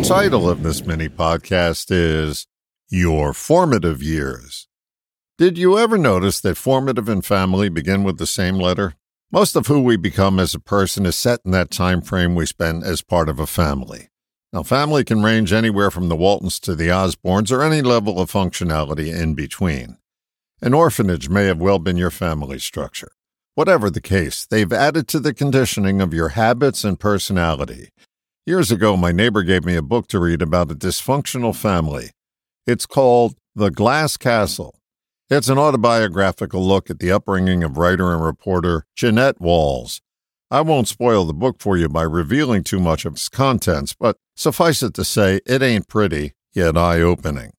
The title of this mini podcast is Your Formative Years. Did you ever notice that formative and family begin with the same letter? Most of who we become as a person is set in that time frame we spend as part of a family. Now, family can range anywhere from the Waltons to the Osbournes or any level of functionality in between. An orphanage may have well been your family structure. Whatever the case, they've added to the conditioning of your habits and personality. Years ago, my neighbor gave me a book to read about a dysfunctional family. It's called The Glass Castle. It's an autobiographical look at the upbringing of writer and reporter Jeannette Walls. I won't spoil the book for you by revealing too much of its contents, but suffice it to say, it ain't pretty, yet eye opening.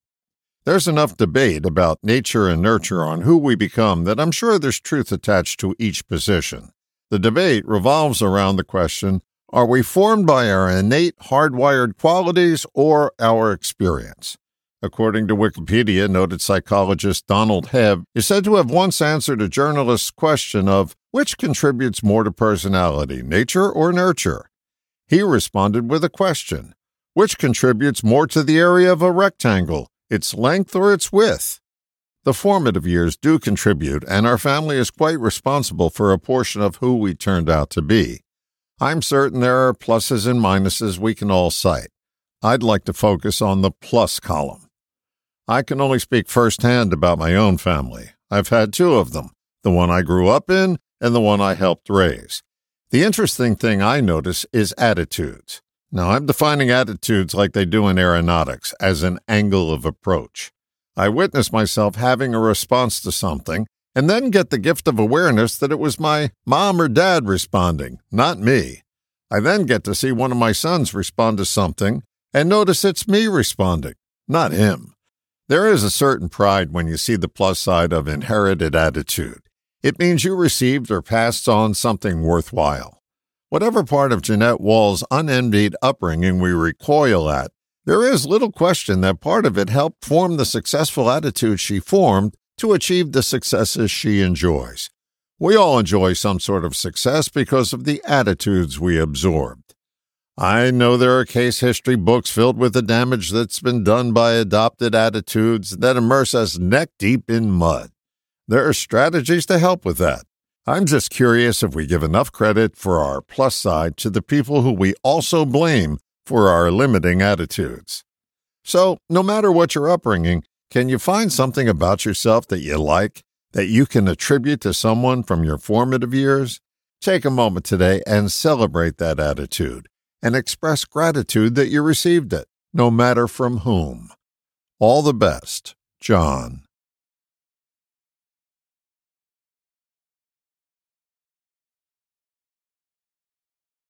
There's enough debate about nature and nurture on who we become that I'm sure there's truth attached to each position. The debate revolves around the question are we formed by our innate hardwired qualities or our experience? According to Wikipedia, noted psychologist Donald Hebb is said to have once answered a journalist's question of which contributes more to personality, nature or nurture. He responded with a question which contributes more to the area of a rectangle, its length or its width. The formative years do contribute, and our family is quite responsible for a portion of who we turned out to be. I'm certain there are pluses and minuses we can all cite. I'd like to focus on the plus column. I can only speak firsthand about my own family. I've had two of them the one I grew up in and the one I helped raise. The interesting thing I notice is attitudes. Now, I'm defining attitudes like they do in aeronautics as an angle of approach. I witness myself having a response to something and then get the gift of awareness that it was my mom or dad responding, not me. I then get to see one of my sons respond to something and notice it's me responding, not him. There is a certain pride when you see the plus side of inherited attitude. It means you received or passed on something worthwhile. Whatever part of Jeannette Walls' unenvied upbringing we recoil at, there is little question that part of it helped form the successful attitude she formed to achieve the successes she enjoys. We all enjoy some sort of success because of the attitudes we absorbed. I know there are case history books filled with the damage that's been done by adopted attitudes that immerse us neck deep in mud. There are strategies to help with that. I'm just curious if we give enough credit for our plus side to the people who we also blame for our limiting attitudes. So, no matter what your upbringing, can you find something about yourself that you like that you can attribute to someone from your formative years? Take a moment today and celebrate that attitude and express gratitude that you received it, no matter from whom. All the best, John.